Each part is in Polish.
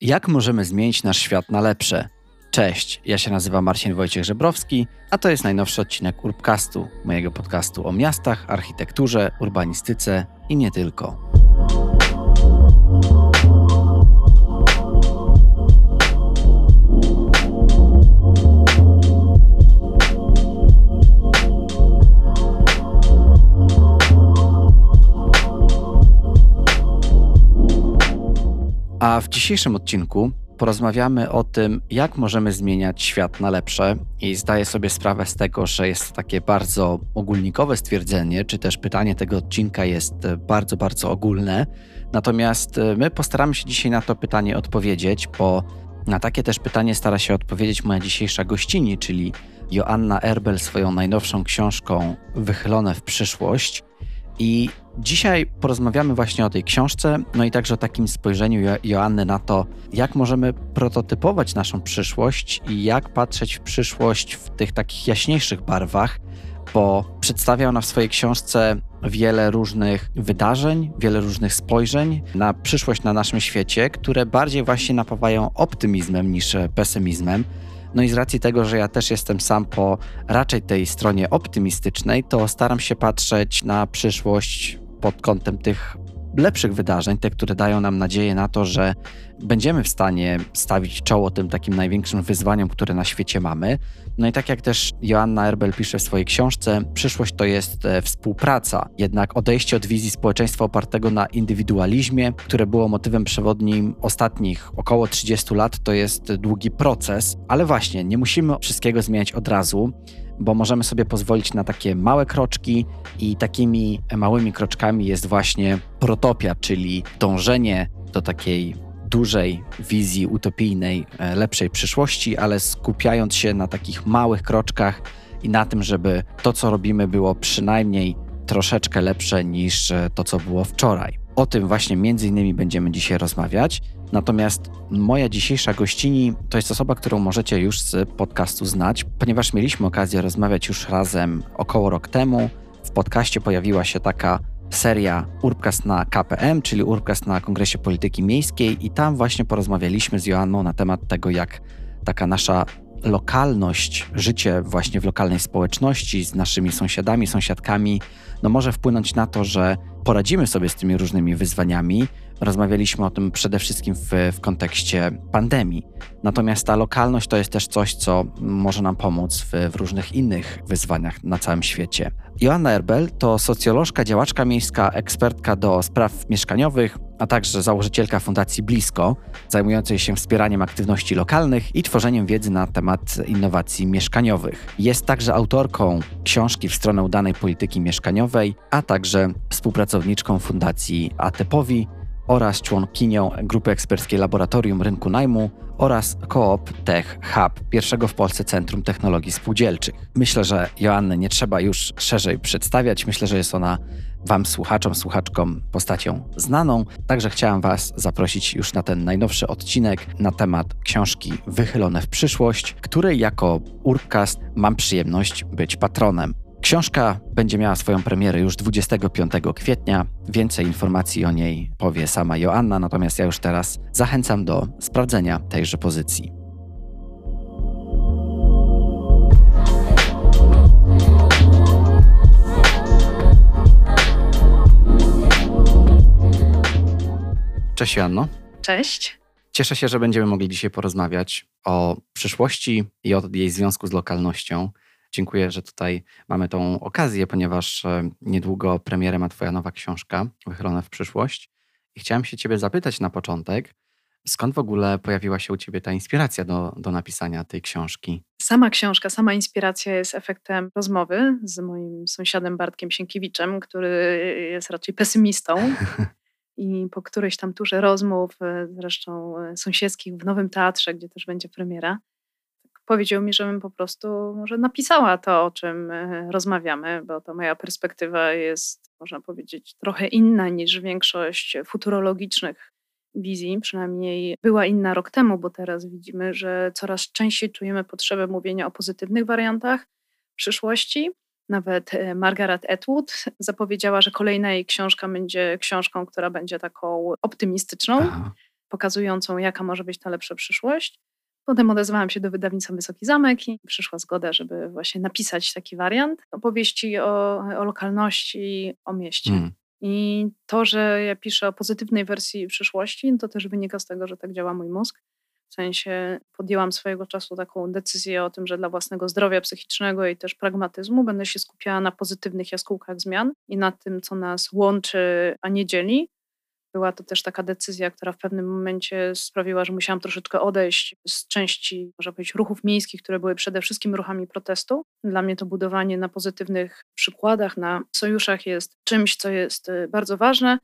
Jak możemy zmienić nasz świat na lepsze? Cześć, ja się nazywam Marcin Wojciech Żebrowski, a to jest najnowszy odcinek Urbcastu, mojego podcastu o miastach, architekturze, urbanistyce i nie tylko. A w dzisiejszym odcinku porozmawiamy o tym, jak możemy zmieniać świat na lepsze. I zdaję sobie sprawę z tego, że jest takie bardzo ogólnikowe stwierdzenie, czy też pytanie tego odcinka jest bardzo, bardzo ogólne. Natomiast e, my postaramy się dzisiaj na to pytanie odpowiedzieć, bo na takie też pytanie stara się odpowiedzieć moja dzisiejsza gościni, czyli Joanna Erbel swoją najnowszą książką Wychylone w przyszłość. I dzisiaj porozmawiamy właśnie o tej książce, no i także o takim spojrzeniu jo Joanny na to, jak możemy prototypować naszą przyszłość i jak patrzeć w przyszłość w tych takich jaśniejszych barwach, bo przedstawia ona w swojej książce wiele różnych wydarzeń, wiele różnych spojrzeń na przyszłość na naszym świecie, które bardziej właśnie napawają optymizmem niż pesymizmem. No i z racji tego, że ja też jestem sam po raczej tej stronie optymistycznej, to staram się patrzeć na przyszłość pod kątem tych lepszych wydarzeń, te, które dają nam nadzieję na to, że będziemy w stanie stawić czoło tym takim największym wyzwaniom, które na świecie mamy. No i tak jak też Joanna Erbel pisze w swojej książce, przyszłość to jest e, współpraca. Jednak odejście od wizji społeczeństwa opartego na indywidualizmie, które było motywem przewodnim ostatnich około 30 lat, to jest długi proces, ale właśnie nie musimy wszystkiego zmieniać od razu bo możemy sobie pozwolić na takie małe kroczki i takimi małymi kroczkami jest właśnie protopia, czyli dążenie do takiej dużej wizji utopijnej, e, lepszej przyszłości, ale skupiając się na takich małych kroczkach i na tym, żeby to, co robimy, było przynajmniej troszeczkę lepsze niż e, to, co było wczoraj. O tym właśnie między innymi będziemy dzisiaj rozmawiać. Natomiast moja dzisiejsza gościni to jest osoba, którą możecie już z podcastu znać, ponieważ mieliśmy okazję rozmawiać już razem około rok temu. W podcaście pojawiła się taka seria Urbcast na KPM, czyli Urbcast na Kongresie Polityki Miejskiej i tam właśnie porozmawialiśmy z Joanną na temat tego, jak taka nasza lokalność, życie właśnie w lokalnej społeczności z naszymi sąsiadami, sąsiadkami, no może wpłynąć na to, że poradzimy sobie z tymi różnymi wyzwaniami. Rozmawialiśmy o tym przede wszystkim w, w kontekście pandemii. Natomiast ta lokalność to jest też coś, co może nam pomóc w, w różnych innych wyzwaniach na całym świecie. Joanna Erbel to socjolożka, działaczka miejska, ekspertka do spraw mieszkaniowych, a także założycielka Fundacji Blisko, zajmującej się wspieraniem aktywności lokalnych i tworzeniem wiedzy na temat innowacji mieszkaniowych. Jest także autorką książki w stronę udanej polityki mieszkaniowej, a także współpracowniczką Fundacji Atepowi oraz członkinią grupy eksperckiej Laboratorium Rynku Najmu oraz Coop Tech Hub, pierwszego w Polsce Centrum Technologii Spółdzielczych. Myślę, że Joannę nie trzeba już szerzej przedstawiać. Myślę, że jest ona Wam, słuchaczom, słuchaczkom, postacią znaną. Także chciałem Was zaprosić już na ten najnowszy odcinek na temat książki Wychylone w przyszłość, której jako Urbcast mam przyjemność być patronem. Książka będzie miała swoją premierę już 25 kwietnia. Więcej informacji o niej powie sama Joanna, natomiast ja już teraz zachęcam do sprawdzenia tejże pozycji. Cześć Joanno. Cześć. Cieszę się, że będziemy mogli dzisiaj porozmawiać o przyszłości i o jej związku z lokalnością. Dziękuję, że tutaj mamy tą okazję, ponieważ e, niedługo premierę ma Twoja nowa książka, Wychylona w przyszłość. I chciałem się Ciebie zapytać na początek, skąd w ogóle pojawiła się u Ciebie ta inspiracja do, do napisania tej książki? Sama książka, sama inspiracja jest efektem rozmowy z moim sąsiadem Bartkiem Sienkiewiczem, który jest raczej pesymistą. I po którejś tam turze rozmów, e, zresztą e, sąsiedzkich w Nowym Teatrze, gdzie też będzie premiera, powiedział mi, żebym po prostu może napisała to, o czym e, rozmawiamy, bo to moja perspektywa jest, można powiedzieć, trochę inna niż większość futurologicznych wizji, przynajmniej była inna rok temu, bo teraz widzimy, że coraz częściej czujemy potrzebę mówienia o pozytywnych wariantach przyszłości. Nawet e, Margaret Atwood zapowiedziała, że kolejna jej książka będzie książką, która będzie taką optymistyczną. Aha. pokazującą, jaka może być ta lepsza przyszłość. Potem odezwałam się do wydawnictwa Wysoki Zamek i przyszła zgoda, żeby właśnie napisać taki wariant opowieści o, o lokalności, o mieście. Mm. I to, że ja piszę o pozytywnej wersji przyszłości, to też wynika z tego, że tak działa mój mózg. W sensie podjęłam swojego czasu taką decyzję o tym, że dla własnego zdrowia psychicznego i też pragmatyzmu będę się skupiała na pozytywnych jaskółkach zmian i na tym, co nas łączy, a nie dzieli. Była to też taka decyzja, która w pewnym momencie sprawiła, że musiałam troszeczkę odejść z części, można powiedzieć, ruchów miejskich, które były przede wszystkim ruchami protestu. Dla mnie to budowanie na pozytywnych przykładach, na sojuszach jest czymś, co jest y, bardzo ważne.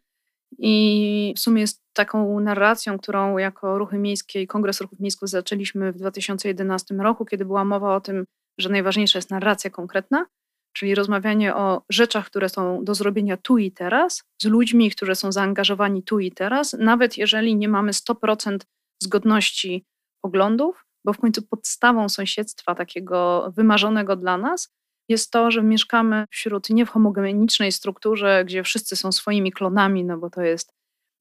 I w sumie jest taką narracją, którą jako ruchy miejskie i Kongres Ruchów Miejskich zaczęliśmy w 2011 roku, kiedy była mowa o tym, że najważniejsza jest narracja konkretna, czyli rozmawianie o rzeczach, które są do zrobienia tu i teraz, z ludźmi, którzy są zaangażowani tu i teraz, nawet jeżeli nie mamy 100% zgodności poglądów, bo w końcu podstawą sąsiedztwa takiego wymarzonego dla nas jest to, że mieszkamy wśród nie w homogenicznej strukturze, gdzie wszyscy są swoimi klonami, no bo to jest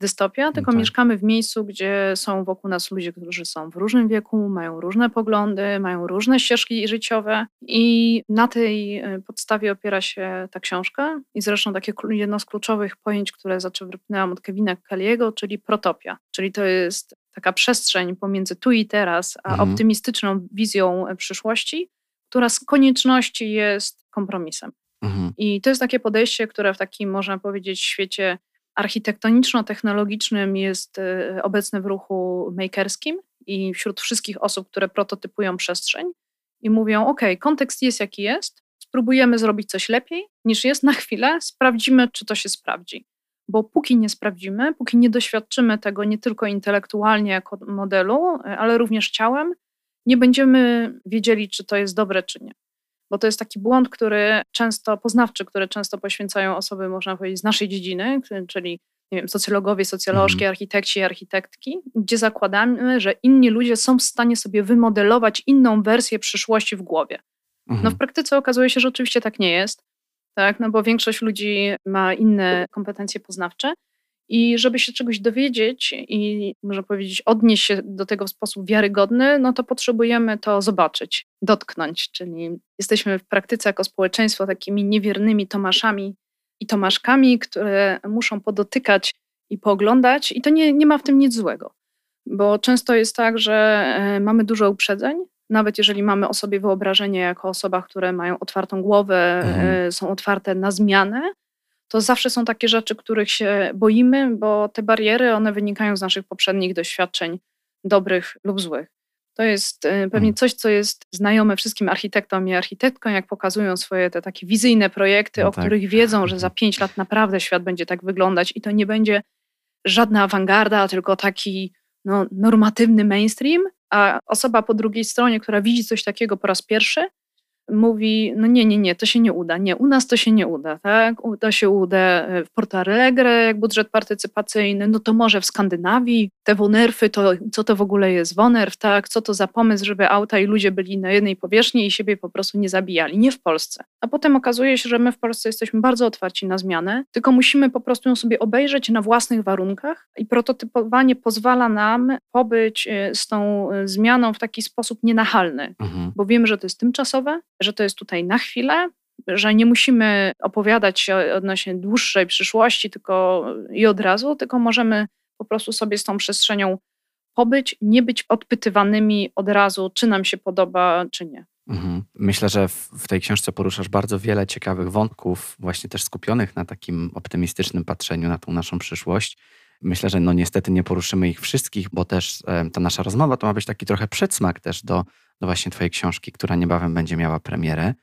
dystopia, no tylko tak. mieszkamy w miejscu, gdzie są wokół nas ludzie, którzy są w różnym wieku, mają różne poglądy, mają różne ścieżki życiowe i na tej e, podstawie opiera się ta książka. I zresztą takie jedno z kluczowych pojęć, które zaczerpnęłam od Kevina Kelly'ego, czyli protopia, czyli to jest taka przestrzeń pomiędzy tu i teraz, a mhm. optymistyczną wizją e, przyszłości, która z konieczności jest kompromisem. Mhm. I to jest takie podejście, które w takim, można powiedzieć, świecie architektoniczno-technologicznym jest y, obecny w ruchu makerskim i wśród wszystkich osób, które prototypują przestrzeń i mówią: OK, kontekst jest jaki jest, spróbujemy zrobić coś lepiej niż jest na chwilę, sprawdzimy, czy to się sprawdzi. Bo póki nie sprawdzimy, póki nie doświadczymy tego nie tylko intelektualnie jako modelu, ale również ciałem, nie będziemy wiedzieli, czy to jest dobre, czy nie bo to jest taki błąd, który często, poznawczy, który często poświęcają osoby, można powiedzieć, z naszej dziedziny, czyli nie wiem, socjologowie, socjolożki, mm. architekci i architektki, gdzie zakładamy, że inni ludzie są w stanie sobie wymodelować inną wersję przyszłości w głowie. No w mhm. praktyce okazuje się, że oczywiście tak nie jest, tak, no bo większość ludzi ma inne kompetencje poznawcze i żeby się czegoś dowiedzieć i, można powiedzieć, odnieść się do tego w sposób wiarygodny, no to potrzebujemy to zobaczyć, dotknąć. Czyli jesteśmy w praktyce jako społeczeństwo takimi niewiernymi Tomaszami i Tomaszkami, które muszą podotykać i pooglądać, i to nie, nie ma w tym nic złego. Bo często jest tak, że e, mamy dużo uprzedzeń, nawet jeżeli mamy o sobie wyobrażenie jako osoba, które mają otwartą głowę, mhm. E, są otwarte na zmianę, to zawsze są takie rzeczy, których się boimy, bo te bariery, one wynikają z naszych poprzednich doświadczeń, dobrych lub złych. To jest y, pewnie mhm. coś, co jest znajome wszystkim architektom i architektkom, jak pokazują swoje te takie wizyjne projekty, no o tak. których wiedzą, że za mhm. pięć lat naprawdę świat będzie tak wyglądać i to nie będzie żadna awangarda, tylko taki no, normatywny mainstream, a osoba po drugiej stronie, która widzi coś takiego po raz pierwszy, mówi, no nie, nie, nie, to się nie uda. Nie, u nas to się nie uda, tak? To się uda e, w Porto Alegre, jak budżet partycypacyjny, no to może w Skandynawii, te wonerfy, to co to w ogóle jest wonerf, tak? Co to za pomysł, żeby auta i ludzie byli na jednej powierzchni i siebie po prostu nie zabijali. Nie w Polsce. A potem okazuje się, że my w Polsce jesteśmy bardzo otwarci na zmianę, tylko musimy po prostu ją sobie obejrzeć na własnych warunkach i prototypowanie pozwala nam pobyć e, z tą e, zmianą w taki sposób nienachalny, mhm. bo wiemy, że to jest tymczasowe, że to jest tutaj na chwilę, że nie musimy opowiadać się odnośnie dłuższej przyszłości tylko i od razu, tylko możemy po prostu sobie z tą przestrzenią pobyć, nie być odpytywanymi od razu, czy nam się podoba, czy nie. Mhm. Myślę, że w, tej książce poruszasz bardzo wiele ciekawych wątków, właśnie też skupionych na takim optymistycznym patrzeniu na tą naszą przyszłość. Myślę, że no niestety nie poruszymy ich wszystkich, bo też e, ta nasza rozmowa to ma być taki trochę przedsmak też do, do właśnie Twojej książki, która niebawem będzie miała premierę.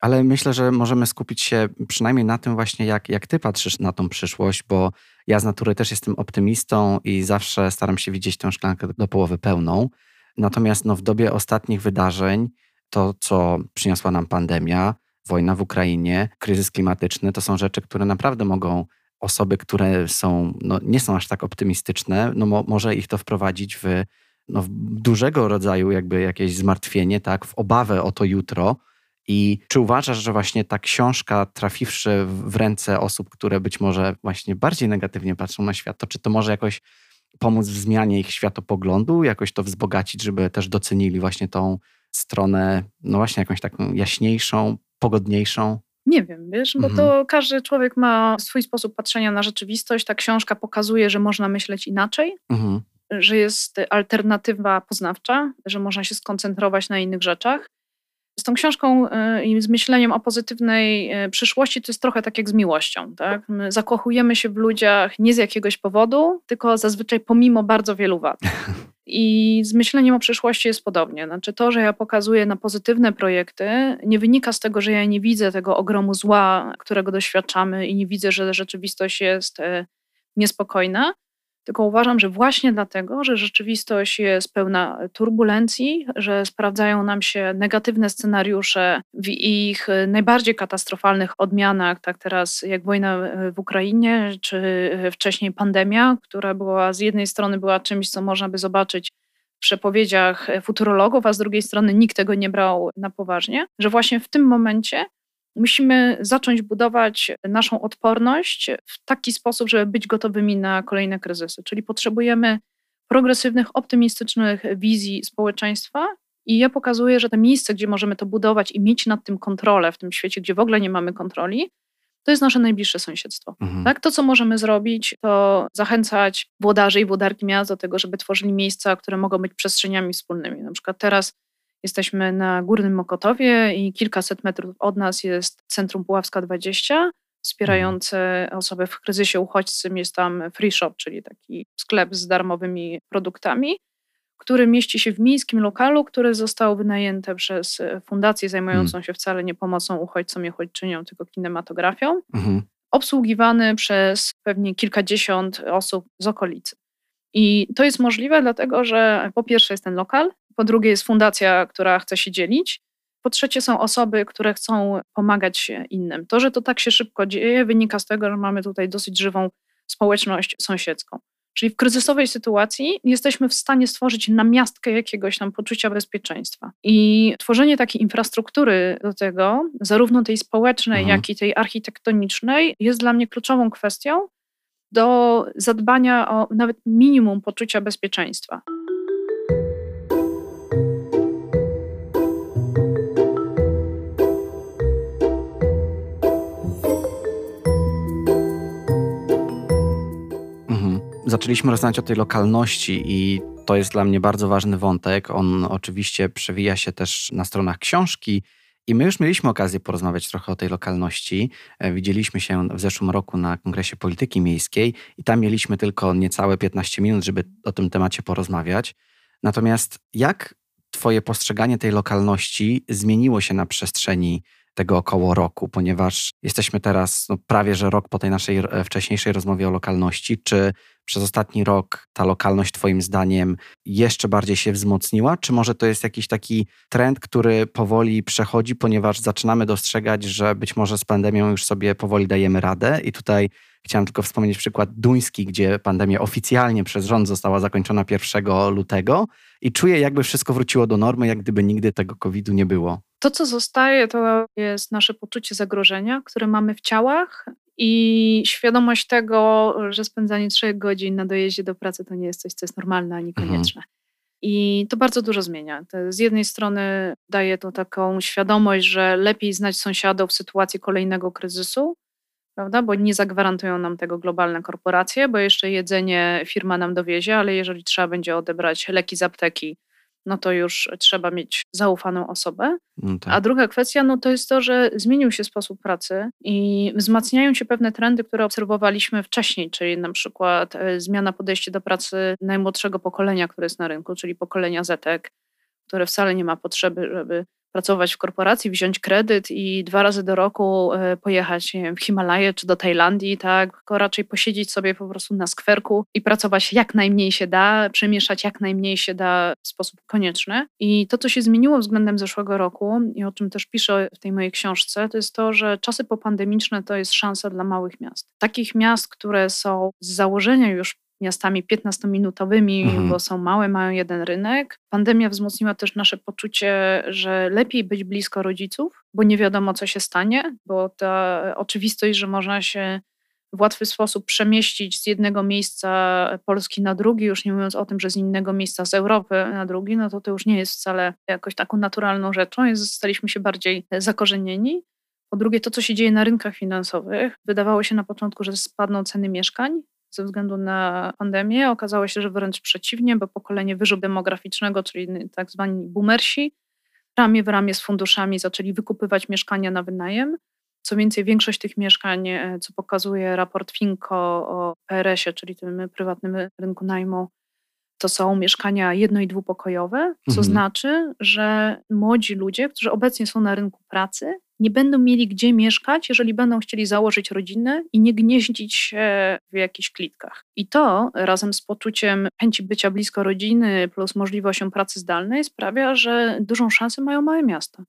Ale myślę, że możemy skupić się przynajmniej na tym właśnie, jak, jak Ty patrzysz na tą przyszłość, bo ja z natury też jestem optymistą i zawsze staram się widzieć tę szklankę do połowy pełną. Natomiast no, w dobie ostatnich wydarzeń, to co przyniosła nam pandemia, wojna w Ukrainie, kryzys klimatyczny, to są rzeczy, które naprawdę mogą osoby, które są, no, nie są aż tak optymistyczne, no mo, może ich to wprowadzić w, no, dużego rodzaju jakby jakieś zmartwienie, tak, w obawę o to jutro. I czy uważasz, że właśnie ta książka, trafiwszy w ręce osób, które być może właśnie bardziej negatywnie patrzą na świat, to czy to może jakoś pomóc w zmianie ich światopoglądu, jakoś to wzbogacić, żeby też docenili właśnie tą stronę, no właśnie jakąś taką jaśniejszą, pogodniejszą? Nie wiem, wiesz, bo mhm. to każdy człowiek ma swój sposób patrzenia na rzeczywistość. Ta książka pokazuje, że można myśleć inaczej, mhm. Że jest alternatywa poznawcza, że można się skoncentrować na innych rzeczach. Z tą książką y, i z myśleniem o pozytywnej y, przyszłości to jest trochę tak jak z miłością. Tak? My zakochujemy się w ludziach nie z jakiegoś powodu, tylko zazwyczaj pomimo bardzo wielu wad. I z myśleniem o przyszłości jest podobnie. Znaczy to, że ja pokazuję na pozytywne projekty, nie wynika z tego, że ja nie widzę tego ogromu zła, którego doświadczamy i nie widzę, że rzeczywistość jest y, niespokojna, tylko uważam, że właśnie dlatego, że rzeczywistość jest pełna turbulencji, że sprawdzają nam się negatywne scenariusze w ich najbardziej katastrofalnych odmianach, tak teraz jak wojna w Ukrainie, czy wcześniej pandemia, która była z jednej strony była czymś, co można by zobaczyć w przepowiedziach futurologów, a z drugiej strony nikt tego nie brał na poważnie, że właśnie w tym momencie Musimy zacząć budować naszą odporność w taki sposób, żeby być gotowymi na kolejne kryzysy. Czyli potrzebujemy progresywnych, optymistycznych wizji społeczeństwa. I ja pokazuję, że to miejsce, gdzie możemy to budować i mieć nad tym kontrolę w tym świecie, gdzie w ogóle nie mamy kontroli, to jest nasze najbliższe sąsiedztwo. Mhm. Tak? To, co możemy zrobić, to zachęcać włodarzy i włodarki miast do tego, żeby tworzyli miejsca, które mogą być przestrzeniami wspólnymi. Na przykład teraz Jesteśmy na Górnym Mokotowie i kilkaset metrów od nas jest Centrum Puławska 20, wspierające osoby w kryzysie uchodźcym. Jest tam Free Shop, czyli taki sklep z darmowymi produktami, który mieści się w miejskim lokalu, które zostało wynajęte przez fundację zajmującą hmm. się wcale nie pomocą uchodźcom i uchodźczyniom, tylko kinematografią. Mhm. Obsługiwany przez pewnie kilkadziesiąt osób z okolicy. I to jest możliwe, dlatego że po pierwsze jest ten lokal, po drugie jest fundacja, która chce się dzielić, po trzecie są osoby, które chcą pomagać innym. To, że to tak się szybko dzieje, wynika z tego, że mamy tutaj dosyć żywą społeczność sąsiedzką. Czyli w kryzysowej sytuacji jesteśmy w stanie stworzyć namiastkę jakiegoś tam poczucia bezpieczeństwa. I tworzenie takiej infrastruktury do tego, zarówno tej społecznej, mhm. jak i tej architektonicznej, jest dla mnie kluczową kwestią do zadbania o nawet minimum poczucia bezpieczeństwa. Zaczęliśmy rozmawiać o tej lokalności i to jest dla mnie bardzo ważny wątek. On oczywiście przewija się też na stronach książki. I my już mieliśmy okazję porozmawiać trochę o tej lokalności. E, widzieliśmy się w zeszłym roku na Kongresie Polityki Miejskiej i tam mieliśmy tylko niecałe 15 minut, żeby o tym temacie porozmawiać. Natomiast jak Twoje postrzeganie tej lokalności zmieniło się na przestrzeni tego około roku, ponieważ jesteśmy teraz no, prawie że rok po tej naszej e, wcześniejszej rozmowie o lokalności. Czy przez ostatni rok ta lokalność, Twoim zdaniem, jeszcze bardziej się wzmocniła? Czy może to jest jakiś taki trend, który powoli przechodzi, ponieważ zaczynamy dostrzegać, że być może z pandemią już sobie powoli dajemy radę? I tutaj chciałem tylko wspomnieć przykład duński, gdzie pandemia oficjalnie przez rząd została zakończona 1 lutego i czuję, jakby wszystko wróciło do normy, jak gdyby nigdy tego COVID-u nie było. To, co zostaje, to jest nasze poczucie zagrożenia, które mamy w ciałach i świadomość tego, że spędzanie trzech godzin na dojeździe do pracy to nie jest coś, co jest normalne ani mhm. konieczne. Mhm. I to bardzo dużo zmienia. Z jednej strony daje to taką świadomość, że lepiej znać sąsiadów w sytuacji kolejnego kryzysu, prawda? Bo nie zagwarantują nam tego globalne korporacje, bo jeszcze jedzenie firma nam dowiezie, ale jeżeli trzeba będzie odebrać leki z apteki, no to już trzeba mieć zaufaną osobę. No tak. A druga kwestia, no to jest to, że zmienił się sposób pracy i wzmacniają się pewne trendy, które obserwowaliśmy wcześniej, czyli na przykład e, zmiana podejścia do pracy najmłodszego pokolenia, które jest na rynku, czyli pokolenia Zetek, które wcale nie ma potrzeby, żeby pracować w korporacji, wziąć kredyt i dwa razy do roku e, pojechać wiem, w Himalaje czy do Tajlandii, tak, tylko raczej posiedzieć sobie po prostu na skwerku i pracować jak najmniej się da, przemieszać jak najmniej się da w sposób konieczny. I to, co się zmieniło względem zeszłego roku i o czym też piszę w tej mojej książce, to jest to, że czasy popandemiczne to jest szansa dla małych miast. Takich miast, które są z założenia już miastami 15-minutowymi, mhm. bo są małe, mają jeden rynek. Pandemia wzmocniła też nasze poczucie, że lepiej być blisko rodziców, bo nie wiadomo, co się stanie, bo ta oczywistość, że można się w łatwy sposób przemieścić z jednego miejsca Polski na drugi, już nie mówiąc o tym, że z innego miejsca z Europy na drugi, no to to już nie jest wcale jakoś taką naturalną rzeczą, jest, staliśmy się bardziej zakorzenieni. Po drugie, to, co się dzieje na rynkach finansowych. Wydawało się na początku, że spadną ceny mieszkań ze względu na pandemię. Okazało się, że wręcz przeciwnie, bo pokolenie wyżu demograficznego, czyli tak zwani boomersi, ramię w ramię z funduszami zaczęli wykupywać mieszkania na wynajem. Co więcej, większość tych mieszkań, e, co pokazuje raport FINCO o PRS-ie, czyli tym prywatnym rynku najmu, to są mieszkania jedno- i dwupokojowe, co mhm. znaczy, że młodzi ludzie, którzy obecnie są na rynku pracy, nie będą mieli gdzie mieszkać, jeżeli będą chcieli założyć rodzinę i nie gnieździć się w jakichś klitkach. I to razem z poczuciem chęci bycia blisko rodziny plus możliwością pracy zdalnej sprawia, że dużą szansę mają małe miasta.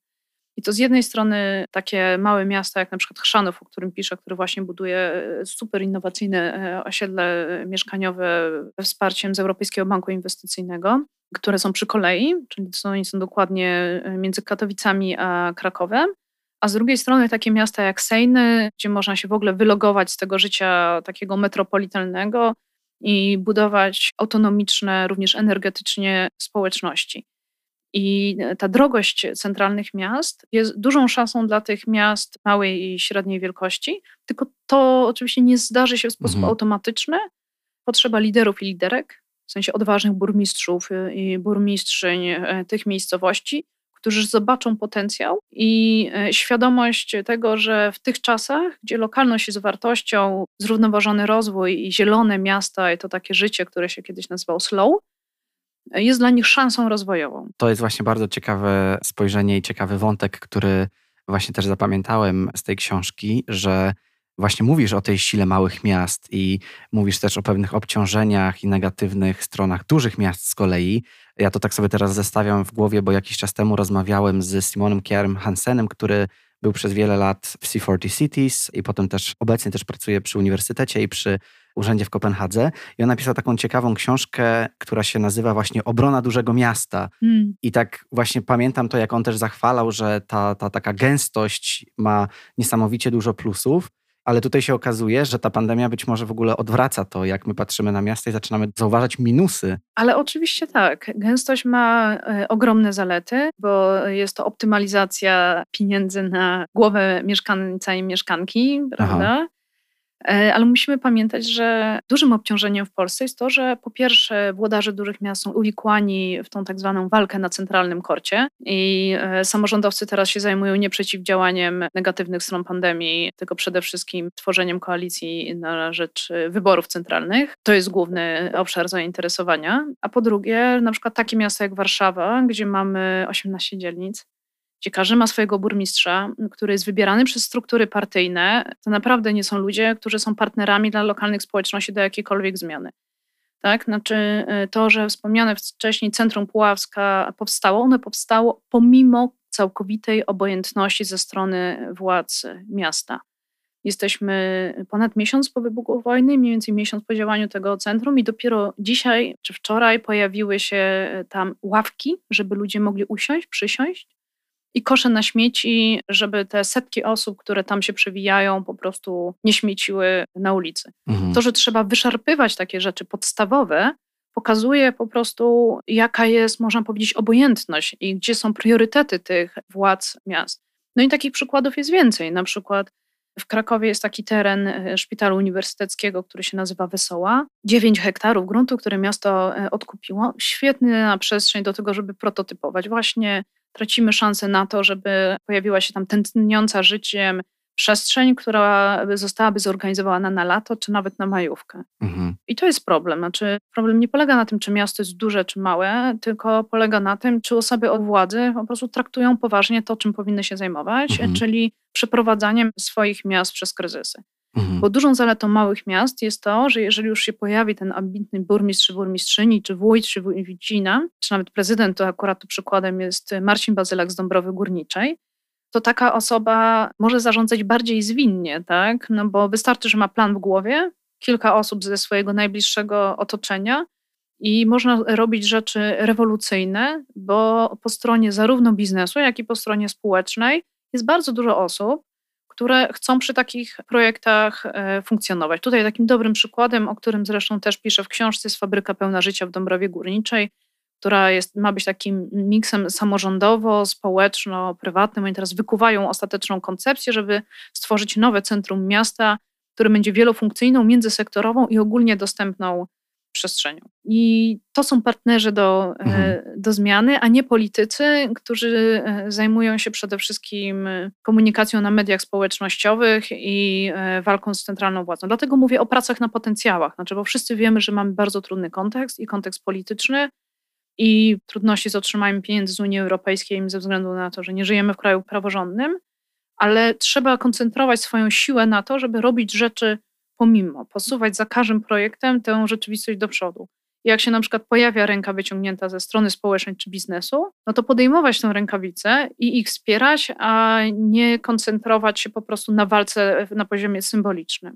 I to z jednej strony takie małe miasta, jak na przykład Chrzanów, o którym piszę, który właśnie buduje super innowacyjne e, osiedle mieszkaniowe ze wsparciem z Europejskiego Banku Inwestycyjnego, które są przy kolei, czyli oni są dokładnie e, między Katowicami a Krakowem. A z drugiej strony takie miasta jak Sejny, gdzie można się w ogóle wylogować z tego życia takiego metropolitalnego i budować autonomiczne, również energetycznie społeczności. I ta drogość centralnych miast jest dużą szansą dla tych miast małej i średniej wielkości, tylko to oczywiście nie zdarzy się w sposób mhm. automatyczny. Potrzeba liderów i liderek, w sensie odważnych burmistrzów i burmistrzyń e, tych miejscowości, którzy zobaczą potencjał i e, świadomość tego, że w tych czasach, gdzie lokalność jest wartością, zrównoważony rozwój i zielone miasta, i to takie życie, które się kiedyś nazywało slow, jest dla nich szansą rozwojową. To jest właśnie bardzo ciekawe spojrzenie i ciekawy wątek, który właśnie też zapamiętałem z tej książki, że właśnie mówisz o tej sile małych miast i mówisz też o pewnych obciążeniach i negatywnych stronach dużych miast z kolei. Ja to tak sobie teraz zestawiam w głowie, bo jakiś czas temu rozmawiałem z Simonem Kierem Hansenem, który był przez wiele lat w C40 Cities i potem też obecnie też pracuje przy uniwersytecie i przy urzędzie w Kopenhadze. I on napisał taką ciekawą książkę, która się nazywa właśnie Obrona dużego miasta. Mm. I tak właśnie pamiętam to, jak on też zachwalał, że ta, ta taka gęstość ma niesamowicie dużo plusów. Ale tutaj się okazuje, że ta pandemia być może w ogóle odwraca to, jak my patrzymy na miasta i zaczynamy zauważać minusy. Ale oczywiście tak. Gęstość ma e, ogromne zalety, bo jest to optymalizacja pieniędzy na głowę mieszkańca i mieszkanki, prawda? Aha. E, ale musimy pamiętać, że dużym obciążeniem w Polsce jest to, że po pierwsze włodarze dużych miast są uwikłani w tą tak zwaną walkę na centralnym korcie i e, samorządowcy teraz się zajmują nie przeciwdziałaniem negatywnych stron pandemii, tylko przede wszystkim tworzeniem koalicji na rzecz wyborów centralnych. To jest główny obszar zainteresowania. A po drugie, na przykład takie miasta jak Warszawa, gdzie mamy 18 dzielnic, gdzie każdy ma swojego burmistrza, który jest wybierany przez struktury partyjne, to naprawdę nie są ludzie, którzy są partnerami dla lokalnych społeczności do jakiejkolwiek zmiany. Tak? Znaczy y, to, że wspomniane wcześniej Centrum Puławska powstało, ono powstało pomimo całkowitej obojętności ze strony władz miasta. Jesteśmy ponad miesiąc po wybuchu wojny, mniej więcej miesiąc po działaniu tego centrum, i dopiero dzisiaj czy wczoraj pojawiły się tam ławki, żeby ludzie mogli usiąść, przysiąść i kosze na śmieci, żeby te setki osób, które tam się przewijają, po prostu nie śmieciły na ulicy. Mhm. To, że trzeba wyszarpywać takie rzeczy podstawowe, pokazuje po prostu, jaka jest, można powiedzieć, obojętność i gdzie są priorytety tych władz miast. No i takich przykładów jest więcej. Na przykład w Krakowie jest taki teren e, szpitalu uniwersyteckiego, który się nazywa Wesoła. 9 hektarów gruntu, które miasto e, odkupiło. Świetna przestrzeń do tego, żeby prototypować właśnie tracimy szansę na to, żeby pojawiła się tam tętniąca życiem przestrzeń, która zostałaby zorganizowana na lato, czy nawet na majówkę. Mhm. I to jest problem. Znaczy, problem nie polega na tym, czy miasto jest duże, czy małe, tylko polega na tym, czy osoby od władzy po prostu traktują poważnie to, czym powinny się zajmować, mhm. czyli przeprowadzaniem swoich miast przez kryzysy. Mhm. Bo dużą zaletą małych miast jest to, że jeżeli już się pojawi ten ambitny burmistrz, czy burmistrzyni, czy wójt, czy wójcina, czy nawet prezydent, to akurat tu przykładem jest Marcin Bazylak z Dąbrowy Górniczej, to taka osoba może zarządzać bardziej zwinnie, tak? No bo wystarczy, że ma plan w głowie, kilka osób ze swojego najbliższego otoczenia i można robić rzeczy rewolucyjne, bo po stronie zarówno biznesu, jak i po stronie społecznej jest bardzo dużo osób, które chcą przy takich projektach e, funkcjonować. Tutaj takim dobrym przykładem, o którym zresztą też piszę w książce, jest Fabryka Pełna Życia w Dąbrowie Górniczej, która jest, ma być takim miksem samorządowo-społeczno-prywatnym. Oni teraz wykuwają ostateczną koncepcję, żeby stworzyć nowe centrum miasta, które będzie wielofunkcyjną, międzysektorową i ogólnie dostępną przestrzenią. I to są partnerzy do, e, mhm. do zmiany, a nie politycy, którzy e, zajmują się przede wszystkim e, komunikacją na mediach społecznościowych i walką z centralną władzą. Dlatego mówię o pracach na potencjałach, znaczy, bo wszyscy wiemy, że mamy bardzo trudny kontekst i kontekst polityczny i trudności z otrzymaniem pieniędzy z Unii Europejskiej ze względu na to, że nie żyjemy w kraju praworządnym, ale trzeba koncentrować swoją siłę na to, żeby robić rzeczy pomimo, posuwać za każdym projektem tę rzeczywistość do przodu. I jak się na przykład pojawia ręka wyciągnięta ze strony społecznej czy biznesu, no to podejmować tę rękawicę i ich wspierać, a nie koncentrować się po prostu na walce na poziomie symbolicznym.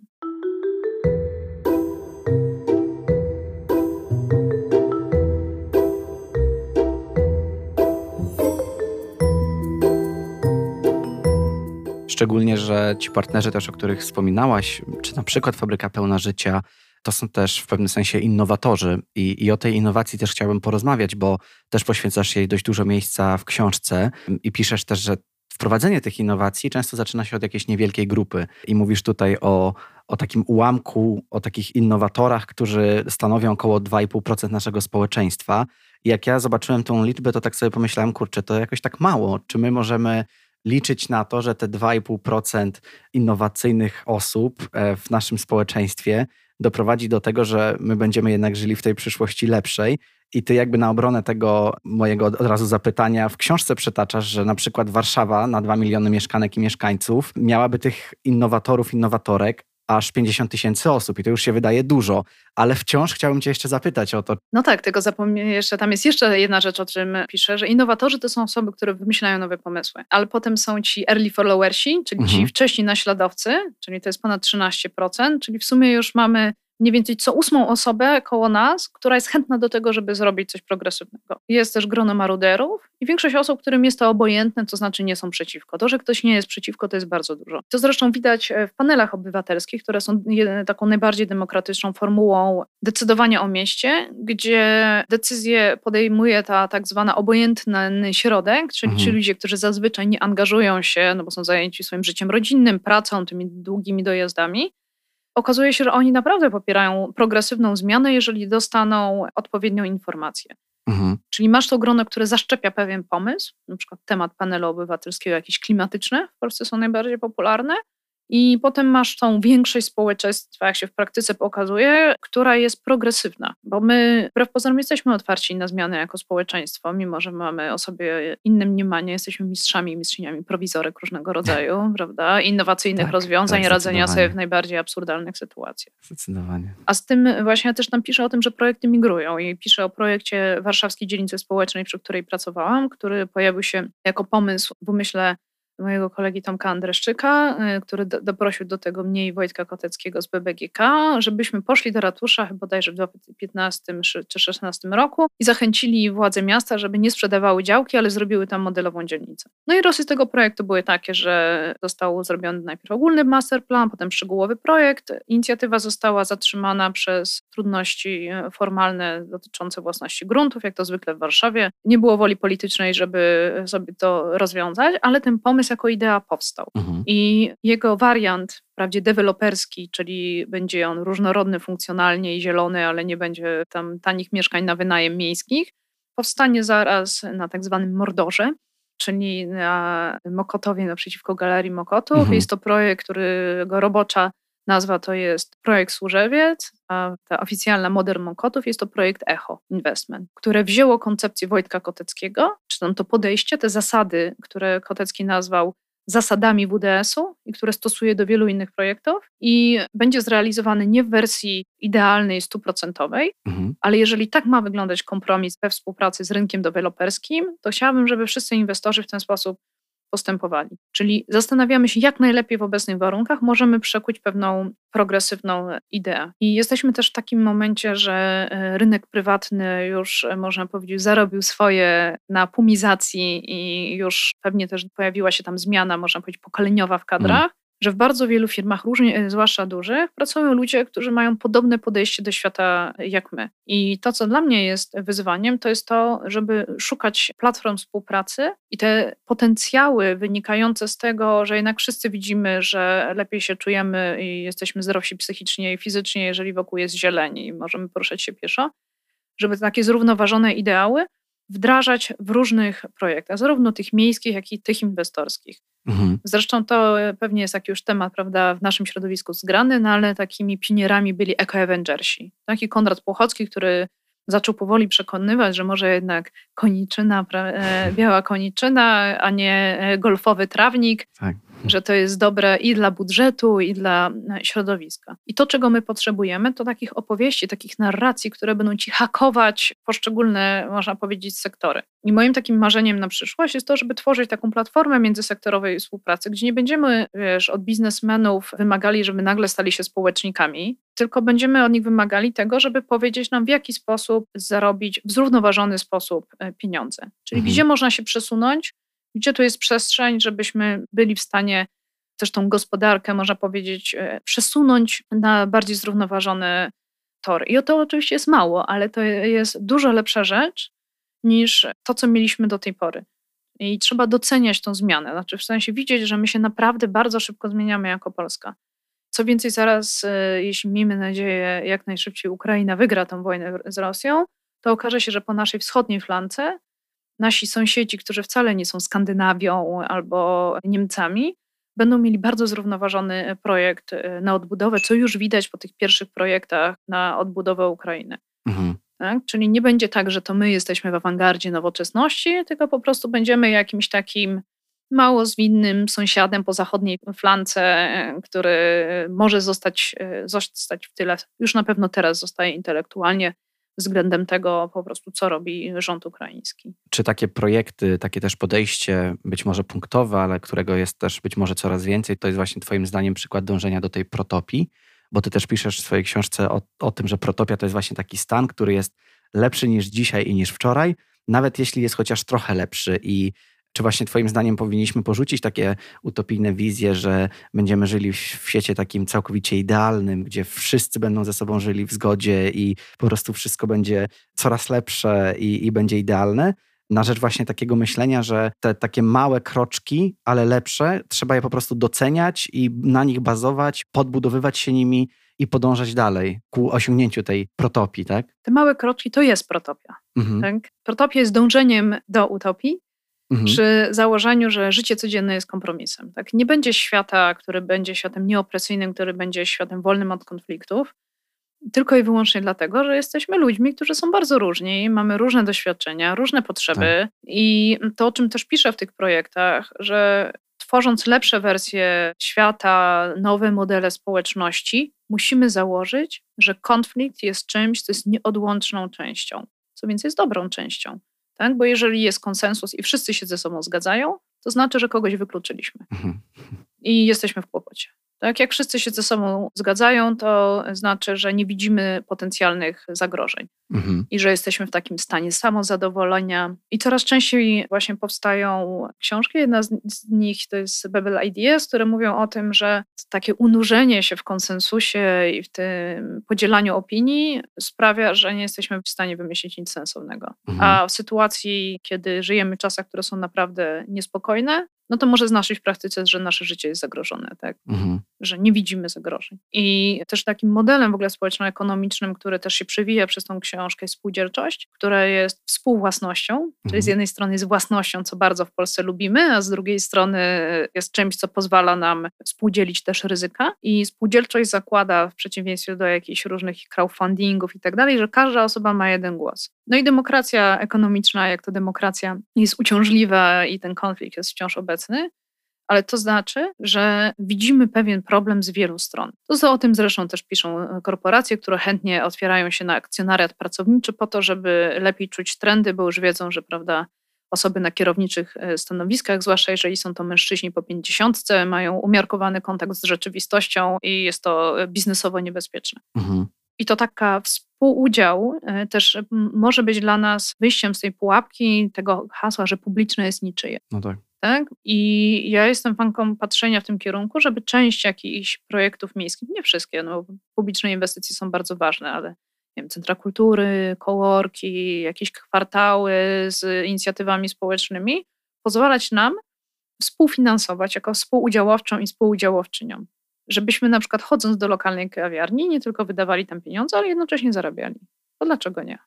Szczególnie, że ci partnerzy też, o których wspominałaś, czy na przykład Fabryka Pełna Życia, to są też w pewnym sensie innowatorzy. I, I, o tej innowacji też chciałbym porozmawiać, bo też poświęcasz jej dość dużo miejsca w książce i piszesz też, że wprowadzenie tych innowacji często zaczyna się od jakiejś niewielkiej grupy. I mówisz tutaj o, o takim ułamku, o takich innowatorach, którzy stanowią około 2,5% naszego społeczeństwa. I jak ja zobaczyłem tą liczbę, to tak sobie pomyślałem, kurczę, to jakoś tak mało. Czy my możemy liczyć na to, że te 2,5% innowacyjnych osób e, w naszym społeczeństwie doprowadzi do tego, że my będziemy jednak żyli w tej przyszłości lepszej. I ty jakby na obronę tego mojego od razu zapytania w książce przytaczasz, że na przykład Warszawa na 2 miliony mieszkanek i mieszkańców miałaby tych innowatorów, innowatorek aż 50 tysięcy osób i to już się wydaje dużo, ale wciąż chciałbym Cię jeszcze zapytać o to. No tak, tylko zapomnę jeszcze, tam jest jeszcze jedna rzecz, o czym piszę, że innowatorzy to są osoby, które wymyślają nowe pomysły, ale potem są ci early followersi, czyli mhm. ci wcześniej naśladowcy, czyli to jest ponad 13%, czyli w sumie już mamy mniej więcej co ósmą osobę koło nas, która jest chętna do tego, żeby zrobić coś progresywnego. Jest też grono maruderów i większość osób, którym jest to obojętne, to znaczy nie są przeciwko. To, że ktoś nie jest przeciwko, to jest bardzo dużo. To zresztą widać e, w panelach obywatelskich, które są taką najbardziej demokratyczną formułą decydowania o mieście, gdzie decyzję podejmuje ta tak zwana obojętny środek, czyli mhm. ci ludzie, którzy zazwyczaj nie angażują się, no bo są zajęci swoim życiem rodzinnym, pracą, tymi długimi dojazdami, okazuje się, że oni naprawdę popierają progresywną zmianę, jeżeli dostaną odpowiednią informację. Mhm. Czyli masz to grono, które zaszczepia pewien pomysł, na przykład temat panelu obywatelskiego, jakiś klimatyczny w Polsce są najbardziej popularne, i potem masz tą większość społeczeństwa, jak się w praktyce pokazuje, która jest progresywna, bo my wbrew pozorom jesteśmy otwarci na zmiany jako społeczeństwo, mimo że mamy o sobie inne mniemanie, jesteśmy mistrzami i mistrzyniami prowizorek różnego rodzaju, prawda, innowacyjnych tak, rozwiązań, tak, radzenia sobie w najbardziej absurdalnych sytuacjach. Zdecydowanie. A z tym właśnie ja też tam piszę o tym, że projekty migrują i piszę o projekcie Warszawskiej Dzielnicy Społecznej, przy której pracowałam, który pojawił się jako pomysł w umyśle mojego kolegi Tomka Andreszczyka, y, który do, doprosił do tego mnie i Wojtka Koteckiego z BBGK, żebyśmy poszli do ratusza bodajże w 2015 czy 2016 roku i zachęcili władze miasta, żeby nie sprzedawały działki, ale zrobiły tam modelową dzielnicę. No i rosy tego projektu były takie, że został zrobiony najpierw ogólny masterplan, potem szczegółowy projekt. Inicjatywa została zatrzymana przez trudności e, formalne dotyczące własności gruntów, jak to zwykle w Warszawie. Nie było woli politycznej, żeby sobie to rozwiązać, ale ten pomysł jako idea powstał. Mhm. I jego wariant, wprawdzie deweloperski, czyli będzie on różnorodny funkcjonalnie i zielony, ale nie będzie tam tanich mieszkań na wynajem miejskich, powstanie zaraz na tak zwanym Mordorze, czyli na Mokotowie naprzeciwko Galerii Mokotów. Mhm. Jest to projekt, którego robocza nazwa to jest projekt Służewiec, a ta oficjalna Modern Mokotów jest to projekt Echo Investment, które wzięło koncepcję Wojtka Koteckiego, czy tam to podejście, te zasady, które Kotecki nazwał zasadami WDS-u i które stosuje do wielu innych projektów i będzie zrealizowany nie w wersji idealnej, stuprocentowej, mhm. ale jeżeli tak ma wyglądać kompromis we współpracy z rynkiem deweloperskim, to chciałabym, żeby wszyscy inwestorzy w ten sposób postępowali. Czyli zastanawiamy się, jak najlepiej w obecnych warunkach możemy przekuć pewną progresywną ideę. I jesteśmy też w takim momencie, że e, rynek prywatny już, e, można powiedzieć, zarobił swoje na pumizacji i już pewnie też pojawiła się tam zmiana, można powiedzieć, pokoleniowa w kadrach. Mm że w bardzo wielu firmach, różnie, zwłaszcza dużych, pracują ludzie, którzy mają podobne podejście do świata jak my. I to, co dla mnie jest wyzwaniem, to jest to, żeby szukać platform współpracy i te potencjały wynikające z tego, że jednak wszyscy widzimy, że lepiej się czujemy i jesteśmy zdrowsi psychicznie i fizycznie, jeżeli wokół jest zieleń i możemy poruszać się pieszo, żeby takie zrównoważone ideały wdrażać w różnych projektach, zarówno tych miejskich, jak i tych inwestorskich. Mhm. Zresztą to pewnie jest jakiś już temat, prawda, w naszym środowisku zgrany, no ale takimi pionierami byli eko-avengersi. Taki Konrad Płochocki, który zaczął powoli przekonywać, że może jednak koniczyna, e, biała koniczyna, a nie e, golfowy trawnik. Tak że to jest dobre i dla budżetu, i dla e, środowiska. I to, czego my potrzebujemy, to takich opowieści, takich narracji, które będą ci hakować poszczególne, można powiedzieć, sektory. I moim takim marzeniem na przyszłość jest to, żeby tworzyć taką platformę międzysektorowej współpracy, gdzie nie będziemy, wiesz, od biznesmenów wymagali, żeby nagle stali się społecznikami, tylko będziemy od nich wymagali tego, żeby powiedzieć nam, w jaki sposób zarobić w zrównoważony sposób e, pieniądze. Czyli mhm. gdzie można się przesunąć, gdzie tu jest przestrzeń, żebyśmy byli w stanie też tą gospodarkę, można powiedzieć, e, przesunąć na bardziej zrównoważony tor. I to oczywiście jest mało, ale to jest dużo lepsza rzecz niż to, co mieliśmy do tej pory. I trzeba doceniać tą zmianę, znaczy w sensie widzieć, że my się naprawdę bardzo szybko zmieniamy jako Polska. Co więcej, zaraz, e, jeśli miejmy nadzieję, jak najszybciej Ukraina wygra tę wojnę z Rosją, to okaże się, że po naszej wschodniej flance nasi sąsiedzi, którzy wcale nie są Skandynawią albo Niemcami, będą mieli bardzo zrównoważony projekt y, na odbudowę, co już widać po tych pierwszych projektach na odbudowę Ukrainy. Mhm. Tak? Czyli nie będzie tak, że to my jesteśmy w awangardzie nowoczesności, tylko po prostu będziemy jakimś takim mało zwinnym sąsiadem po zachodniej flance, który może zostać, zostać w tyle. Już na pewno teraz zostaje intelektualnie względem tego po prostu, co robi rząd ukraiński. Czy takie projekty, takie też podejście, być może punktowe, ale którego jest też być może coraz więcej, to jest właśnie Twoim zdaniem przykład dążenia do tej protopii? Bo Ty też piszesz w swojej książce o, o tym, że protopia to jest właśnie taki stan, który jest lepszy niż dzisiaj i niż wczoraj, nawet jeśli jest chociaż trochę lepszy i czy właśnie Twoim zdaniem powinniśmy porzucić takie utopijne wizje, że będziemy żyli w świecie takim całkowicie idealnym, gdzie wszyscy będą ze sobą żyli w zgodzie i po prostu wszystko będzie coraz lepsze i, i będzie idealne? Na rzecz właśnie takiego myślenia, że te takie małe kroczki, ale lepsze, trzeba je po prostu doceniać i na nich bazować, podbudowywać się nimi i podążać dalej ku osiągnięciu tej protopii, tak? Te małe kroczki to jest protopia. Mhm. Tak? Protopia jest dążeniem do utopii, mhm. przy założeniu, że życie codzienne jest kompromisem. Tak? Nie będzie świata, który będzie światem nieopresyjnym, który będzie światem wolnym od konfliktów, tylko i wyłącznie dlatego, że jesteśmy ludźmi, którzy są bardzo różni, mamy różne doświadczenia, różne potrzeby tak. i to, o czym też piszę w tych projektach, że tworząc lepsze wersje świata, nowe modele społeczności, musimy założyć, że konflikt jest czymś, co jest nieodłączną częścią, co więcej jest dobrą częścią. Tak? Bo jeżeli jest konsensus i wszyscy się ze sobą zgadzają, to znaczy, że kogoś wykluczyliśmy mhm. i jesteśmy w kłopocie. Tak, jak wszyscy się ze sobą zgadzają, to znaczy, że nie widzimy potencjalnych zagrożeń mhm. i że jesteśmy w takim stanie samozadowolenia. I coraz częściej właśnie powstają książki. Jedna z, z nich to jest Babel Ideas, które mówią o tym, że takie unurzenie się w konsensusie i w tym podzielaniu opinii sprawia, że nie jesteśmy w stanie wymyślić nic sensownego. Mhm. A w sytuacji, kiedy żyjemy w czasach, które są naprawdę niespokojne, no to może znaczyć w praktyce, że nasze życie jest zagrożone, tak? Mhm. Że nie widzimy zagrożeń. I też takim modelem w ogóle społeczno-ekonomicznym, który też się przewija przez tą książkę, jest spółdzielczość, która jest współwłasnością, mhm. czyli z jednej strony jest własnością, co bardzo w Polsce lubimy, a z drugiej strony jest czymś, co pozwala nam współdzielić też ryzyka. I spółdzielczość zakłada, w przeciwieństwie do jakichś różnych crowdfundingów i tak dalej, że każda osoba ma jeden głos. No i demokracja ekonomiczna, jak to demokracja jest uciążliwa i ten konflikt jest wciąż obecny, ale to znaczy, że widzimy pewien problem z wielu stron. To o tym zresztą też piszą e, korporacje, które chętnie otwierają się na akcjonariat pracowniczy po to, żeby lepiej czuć trendy, bo już wiedzą, że prawda, osoby na kierowniczych e, stanowiskach, zwłaszcza jeżeli są to mężczyźni po pięćdziesiątce, mają umiarkowany kontakt z rzeczywistością i jest to e, biznesowo niebezpieczne. Mhm. I to taka współudział też może być dla nas wyjściem z tej pułapki tego hasła, że publiczne jest niczyje. No tak. Tak? I ja jestem fanką patrzenia w tym kierunku, żeby część jakichś projektów miejskich, nie wszystkie, no, publiczne inwestycje są bardzo ważne, ale nie wiem, centra kultury, kołorki, jakieś kwartały z inicjatywami społecznymi, pozwalać nam współfinansować jako współudziałowczą i współudziałowczynią. Żebyśmy na przykład chodząc do lokalnej kawiarni nie tylko wydawali tam pieniądze, ale jednocześnie zarabiali. To dlaczego nie?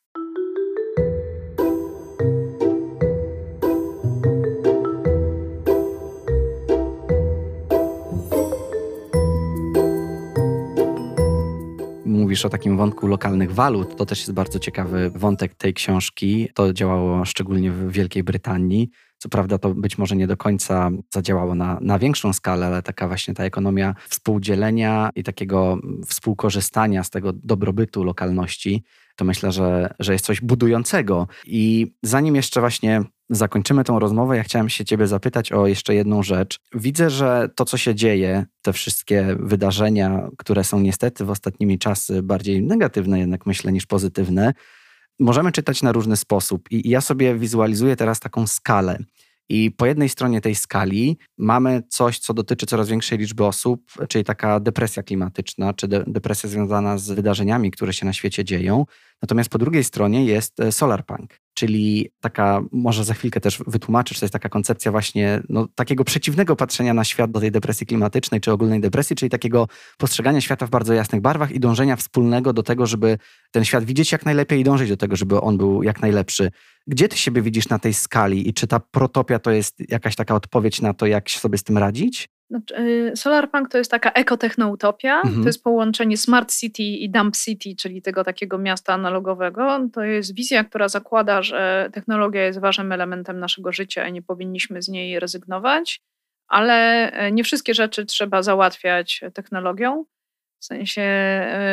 Mówisz o takim wątku lokalnych walut, to też jest bardzo ciekawy wątek tej książki. To działało szczególnie w Wielkiej Brytanii. Co prawda to być może nie do końca zadziałało na, na większą skalę, ale taka właśnie ta ekonomia współdzielenia i takiego współkorzystania z tego dobrobytu lokalności, to myślę, że, że jest coś budującego. I zanim jeszcze właśnie zakończymy tą rozmowę, ja chciałem się Ciebie zapytać o jeszcze jedną rzecz. Widzę, że to, co się dzieje, te wszystkie wydarzenia, które są niestety w ostatnimi czasy bardziej negatywne, jednak myślę, niż pozytywne, możemy czytać na różny sposób. I ja sobie wizualizuję teraz taką skalę. I po jednej stronie tej skali mamy coś, co dotyczy coraz większej liczby osób, czyli taka depresja klimatyczna, czy de depresja związana z wydarzeniami, które się na świecie dzieją. Natomiast po drugiej stronie jest e, solarpunk, czyli taka, może za chwilkę też wytłumaczysz, to jest taka koncepcja właśnie no, takiego przeciwnego patrzenia na świat do tej depresji klimatycznej czy ogólnej depresji, czyli takiego postrzegania świata w bardzo jasnych barwach i dążenia wspólnego do tego, żeby ten świat widzieć jak najlepiej i dążyć do tego, żeby on był jak najlepszy. Gdzie ty siebie widzisz na tej skali i czy ta protopia to jest jakaś taka odpowiedź na to, jak sobie z tym radzić? Znaczy, y, Solarpunk to jest taka ekotechnoutopia, mhm. to jest połączenie Smart City i Dump City, czyli tego takiego miasta analogowego. To jest wizja, która zakłada, że technologia jest ważnym elementem naszego życia i nie powinniśmy z niej rezygnować, ale e, nie wszystkie rzeczy trzeba załatwiać technologią. W sensie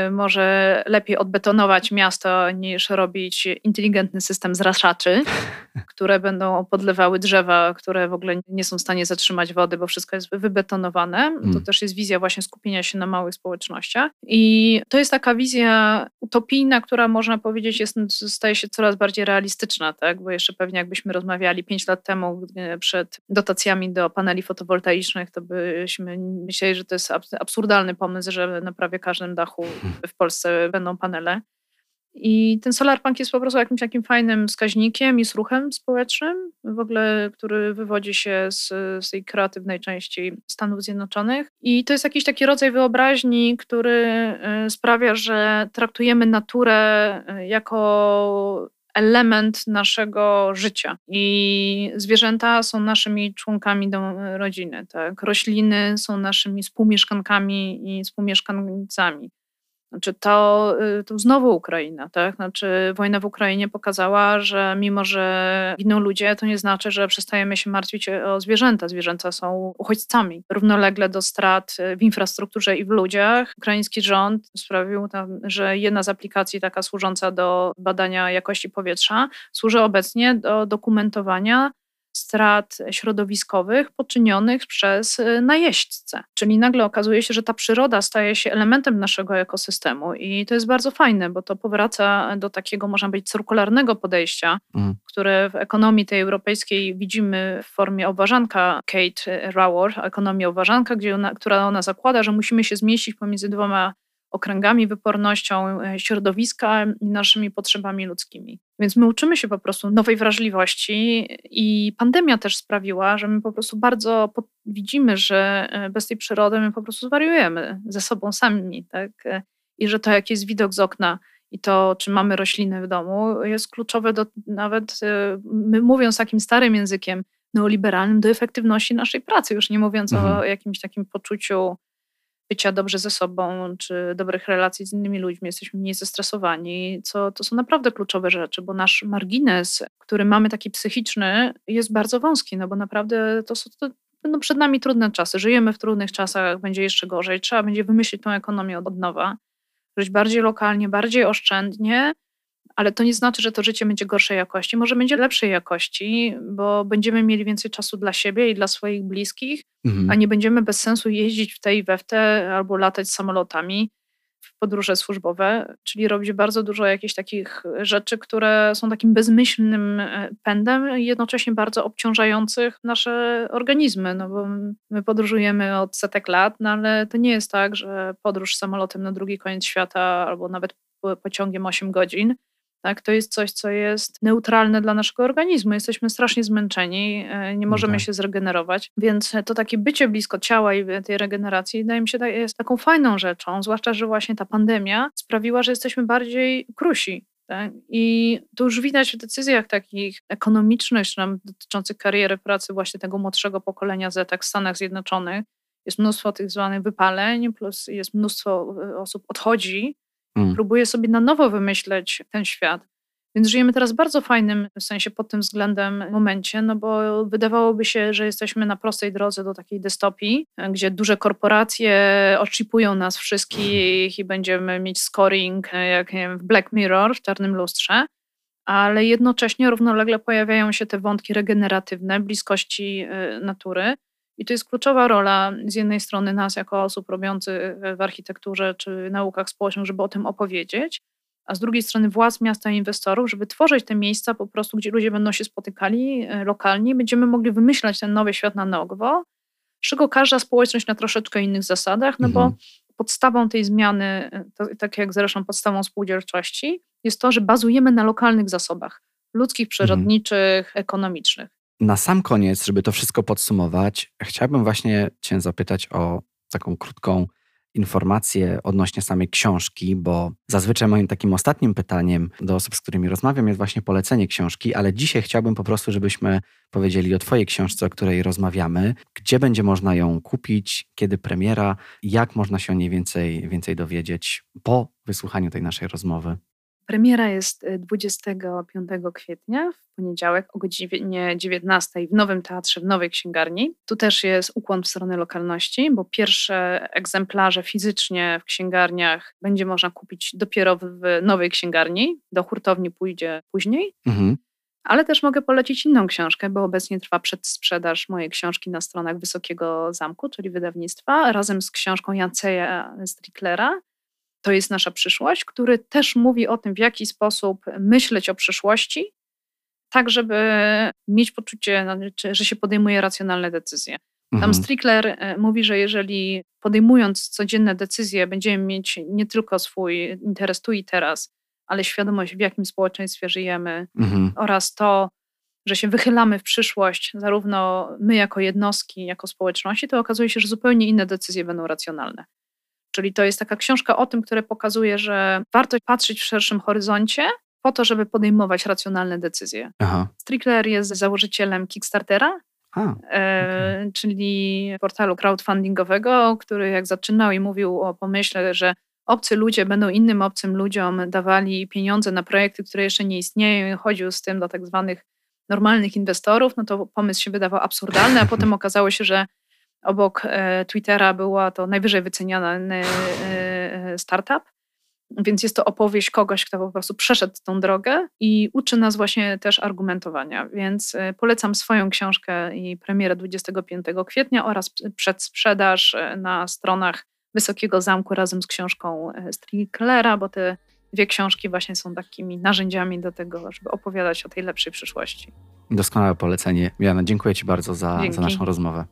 y, może lepiej odbetonować miasto niż robić inteligentny system zraszaczy, które będą podlewały drzewa, które w ogóle nie są w stanie zatrzymać wody, bo wszystko jest wybetonowane. To też jest wizja właśnie skupienia się na małych społecznościach. I to jest taka wizja utopijna, która można powiedzieć jest, staje się coraz bardziej realistyczna, tak? bo jeszcze pewnie jakbyśmy rozmawiali pięć lat temu przed dotacjami do paneli fotowoltaicznych, to byśmy myśleli, że to jest absurdalny pomysł, że na prawie każdym dachu w Polsce będą panele. I ten solarpunk jest po prostu jakimś takim fajnym wskaźnikiem i ruchem społecznym, w ogóle, który wywodzi się z, z tej kreatywnej części Stanów Zjednoczonych. I to jest jakiś taki rodzaj wyobraźni, który y, sprawia, że traktujemy naturę y, jako element naszego życia. I zwierzęta są naszymi członkami rodziny, tak? Rośliny są naszymi współmieszkankami i współmieszkańcami. Znaczy to, y, to znowu Ukraina, tak? Znaczy wojna w Ukrainie pokazała, że mimo, że giną ludzie, to nie znaczy, że przestajemy się martwić o zwierzęta. Zwierzęta są uchodźcami. Równolegle do strat w infrastrukturze i w ludziach, ukraiński rząd sprawił, tam, że jedna z aplikacji taka służąca do badania jakości powietrza służy obecnie do dokumentowania strat środowiskowych poczynionych przez y, najeźdźcę. Czyli nagle okazuje się, że ta przyroda staje się elementem naszego ekosystemu i to jest bardzo fajne, bo to powraca do takiego, można powiedzieć, cyrkularnego podejścia, mm. które w ekonomii tej europejskiej widzimy w formie obważanka Kate Raworth, ekonomia obważanka, gdzie ona, która ona zakłada, że musimy się zmieścić pomiędzy dwoma okręgami, wypornością e, środowiska i naszymi potrzebami ludzkimi. Więc my uczymy się po prostu nowej wrażliwości i pandemia też sprawiła, że my po prostu bardzo widzimy, że e, bez tej przyrody my po prostu zwariujemy ze sobą sami, tak? E, I że to, jaki jest widok z okna i to, czy mamy rośliny w domu, jest kluczowe do nawet, my mówiąc takim starym językiem neoliberalnym, do efektywności naszej pracy, już nie mówiąc mhm. o jakimś takim poczuciu bycia dobrze ze sobą, czy dobrych relacji z innymi ludźmi, jesteśmy mniej zestresowani, co to są naprawdę kluczowe rzeczy, bo nasz margines, który mamy taki psychiczny, jest bardzo wąski, no bo naprawdę to są to będą przed nami trudne czasy. Żyjemy w trudnych czasach, będzie jeszcze gorzej. Trzeba będzie wymyślić tą ekonomię od nowa, żyć bardziej lokalnie, bardziej oszczędnie, ale to nie znaczy, że to życie będzie gorszej jakości. Może będzie lepszej jakości, bo będziemy mieli więcej czasu dla siebie i dla swoich bliskich, mhm. a nie będziemy bez sensu jeździć w tej i we w te albo latać samolotami. w podróże służbowe, czyli robić bardzo dużo jakichś takich rzeczy, które są takim bezmyślnym e, pędem, jednocześnie bardzo obciążających nasze organizmy, no bo my podróżujemy od setek lat, no ale to nie jest tak, że podróż samolotem na drugi koniec świata albo nawet pociągiem 8 godzin tak? To jest coś, co jest neutralne dla naszego organizmu. Jesteśmy strasznie zmęczeni, e, nie możemy okay. się zregenerować, więc to takie bycie blisko ciała i tej regeneracji wydaje mi się jest taką fajną rzeczą, zwłaszcza, że właśnie ta pandemia sprawiła, że jesteśmy bardziej krusi. Tak? I to już widać w decyzjach takich ekonomicznych, czy dotyczących kariery pracy właśnie tego młodszego pokolenia Z tak w Stanach Zjednoczonych. Jest mnóstwo tych zwanych wypaleń, plus jest mnóstwo e, osób odchodzi Mm. Próbuję sobie na nowo wymyśleć ten świat. Więc żyjemy teraz w bardzo fajnym, w sensie pod tym względem, momencie, no bo wydawałoby się, że jesteśmy na prostej drodze do takiej dystopii, gdzie duże korporacje oczypują nas wszystkich i będziemy mieć scoring, jak nie wiem, w Black Mirror, w czarnym lustrze, ale jednocześnie równolegle pojawiają się te wątki regeneratywne, bliskości y, natury. I to jest kluczowa rola z jednej strony nas, jako osób robiących w architekturze czy naukach społecznych, żeby o tym opowiedzieć, a z drugiej strony władz miasta i inwestorów, żeby tworzyć te miejsca po prostu, gdzie ludzie będą się spotykali e, lokalnie, będziemy mogli wymyślać ten nowy świat na nowo, z czego każda społeczność na troszeczkę innych zasadach, no mhm. bo podstawą tej zmiany, e, tak jak zresztą podstawą spółdzielczości, jest to, że bazujemy na lokalnych zasobach ludzkich, mhm. przyrodniczych, mhm. ekonomicznych. Na sam koniec, żeby to wszystko podsumować, chciałbym właśnie Cię zapytać o taką krótką informację odnośnie samej książki, bo zazwyczaj moim takim ostatnim pytaniem do osób, z którymi rozmawiam, jest właśnie polecenie książki, ale dzisiaj chciałbym po prostu, żebyśmy powiedzieli o Twojej książce, o której rozmawiamy, gdzie będzie można ją kupić, kiedy premiera, jak można się o niej więcej, więcej dowiedzieć po wysłuchaniu tej naszej rozmowy. Premiera jest 25 y, kwietnia, w poniedziałek o godzinie 19 w Nowym Teatrze, w Nowej Księgarni. Tu też jest ukłon w stronę lokalności, bo pierwsze egzemplarze fizycznie w księgarniach będzie można kupić dopiero w Nowej Księgarni. Do hurtowni pójdzie później. Mhm. Ale też mogę polecić inną książkę, bo obecnie trwa przedsprzedaż mojej książki na stronach Wysokiego Zamku, czyli wydawnictwa, razem z książką Janceja Stricklera to jest nasza przyszłość, który też mówi o tym, w jaki sposób myśleć o przyszłości, tak żeby mieć poczucie, no, że się podejmuje racjonalne decyzje. Tam mhm. Strickler e, mówi, że jeżeli podejmując codzienne decyzje, będziemy mieć nie tylko swój interes tu i teraz, ale świadomość, w jakim społeczeństwie żyjemy mhm. oraz to, że się wychylamy w przyszłość, zarówno my jako jednostki, jako społeczności, to okazuje się, że zupełnie inne decyzje będą racjonalne. Czyli to jest taka książka o tym, która pokazuje, że warto patrzeć w szerszym horyzoncie po to, żeby podejmować racjonalne decyzje. Aha. Strickler jest założycielem Kickstartera, a, e, okay. czyli portalu crowdfundingowego, który jak zaczynał i mówił o pomyśle, że obcy ludzie będą innym obcym ludziom dawali pieniądze na projekty, które jeszcze nie istnieją i chodził z tym do tak zwanych normalnych inwestorów, no to pomysł się wydawał absurdalny, a potem okazało się, że Obok e, Twittera była to najwyżej wyceniany e, e, startup. Więc jest to opowieść kogoś, kto po prostu przeszedł tą drogę i uczy nas właśnie też argumentowania. Więc polecam swoją książkę i premierę 25 kwietnia oraz przedsprzedaż na stronach Wysokiego Zamku razem z książką Stricklera, bo te dwie książki właśnie są takimi narzędziami do tego, żeby opowiadać o tej lepszej przyszłości. Doskonałe polecenie. Jana, dziękuję Ci bardzo za, za naszą rozmowę.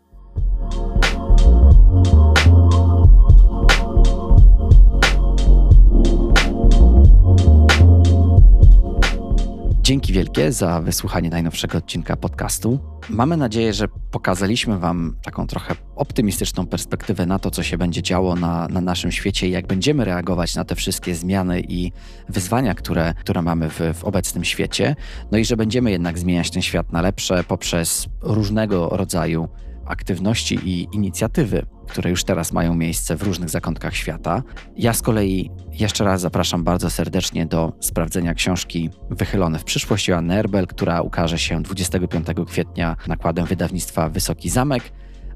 Dzięki wielkie za wysłuchanie najnowszego odcinka podcastu. Mamy nadzieję, że pokazaliśmy Wam taką trochę optymistyczną perspektywę na to, co się będzie działo na, na naszym świecie i jak będziemy reagować na te wszystkie zmiany i wyzwania, które, które mamy w, w obecnym świecie. No i że będziemy jednak zmieniać ten świat na lepsze poprzez różnego rodzaju aktywności i inicjatywy, które już teraz mają miejsce w różnych zakątkach świata. Ja z kolei jeszcze raz zapraszam bardzo serdecznie do sprawdzenia książki Wychylone w przyszłość Joanny Erbel, która ukaże się 25 kwietnia nakładem wydawnictwa Wysoki Zamek,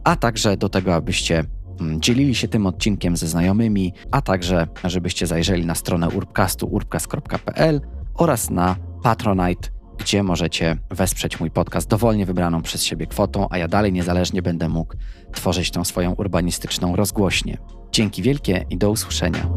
a także do tego, abyście mm, dzielili się tym odcinkiem ze znajomymi, a także żebyście zajrzeli na stronę urbcastu urbcast.pl oraz na Patronite gdzie możecie wesprzeć mój podcast dowolnie wybraną przez siebie kwotą, a ja dalej niezależnie będę mógł tworzyć tą swoją urbanistyczną rozgłośnię. Dzięki wielkie i do usłyszenia.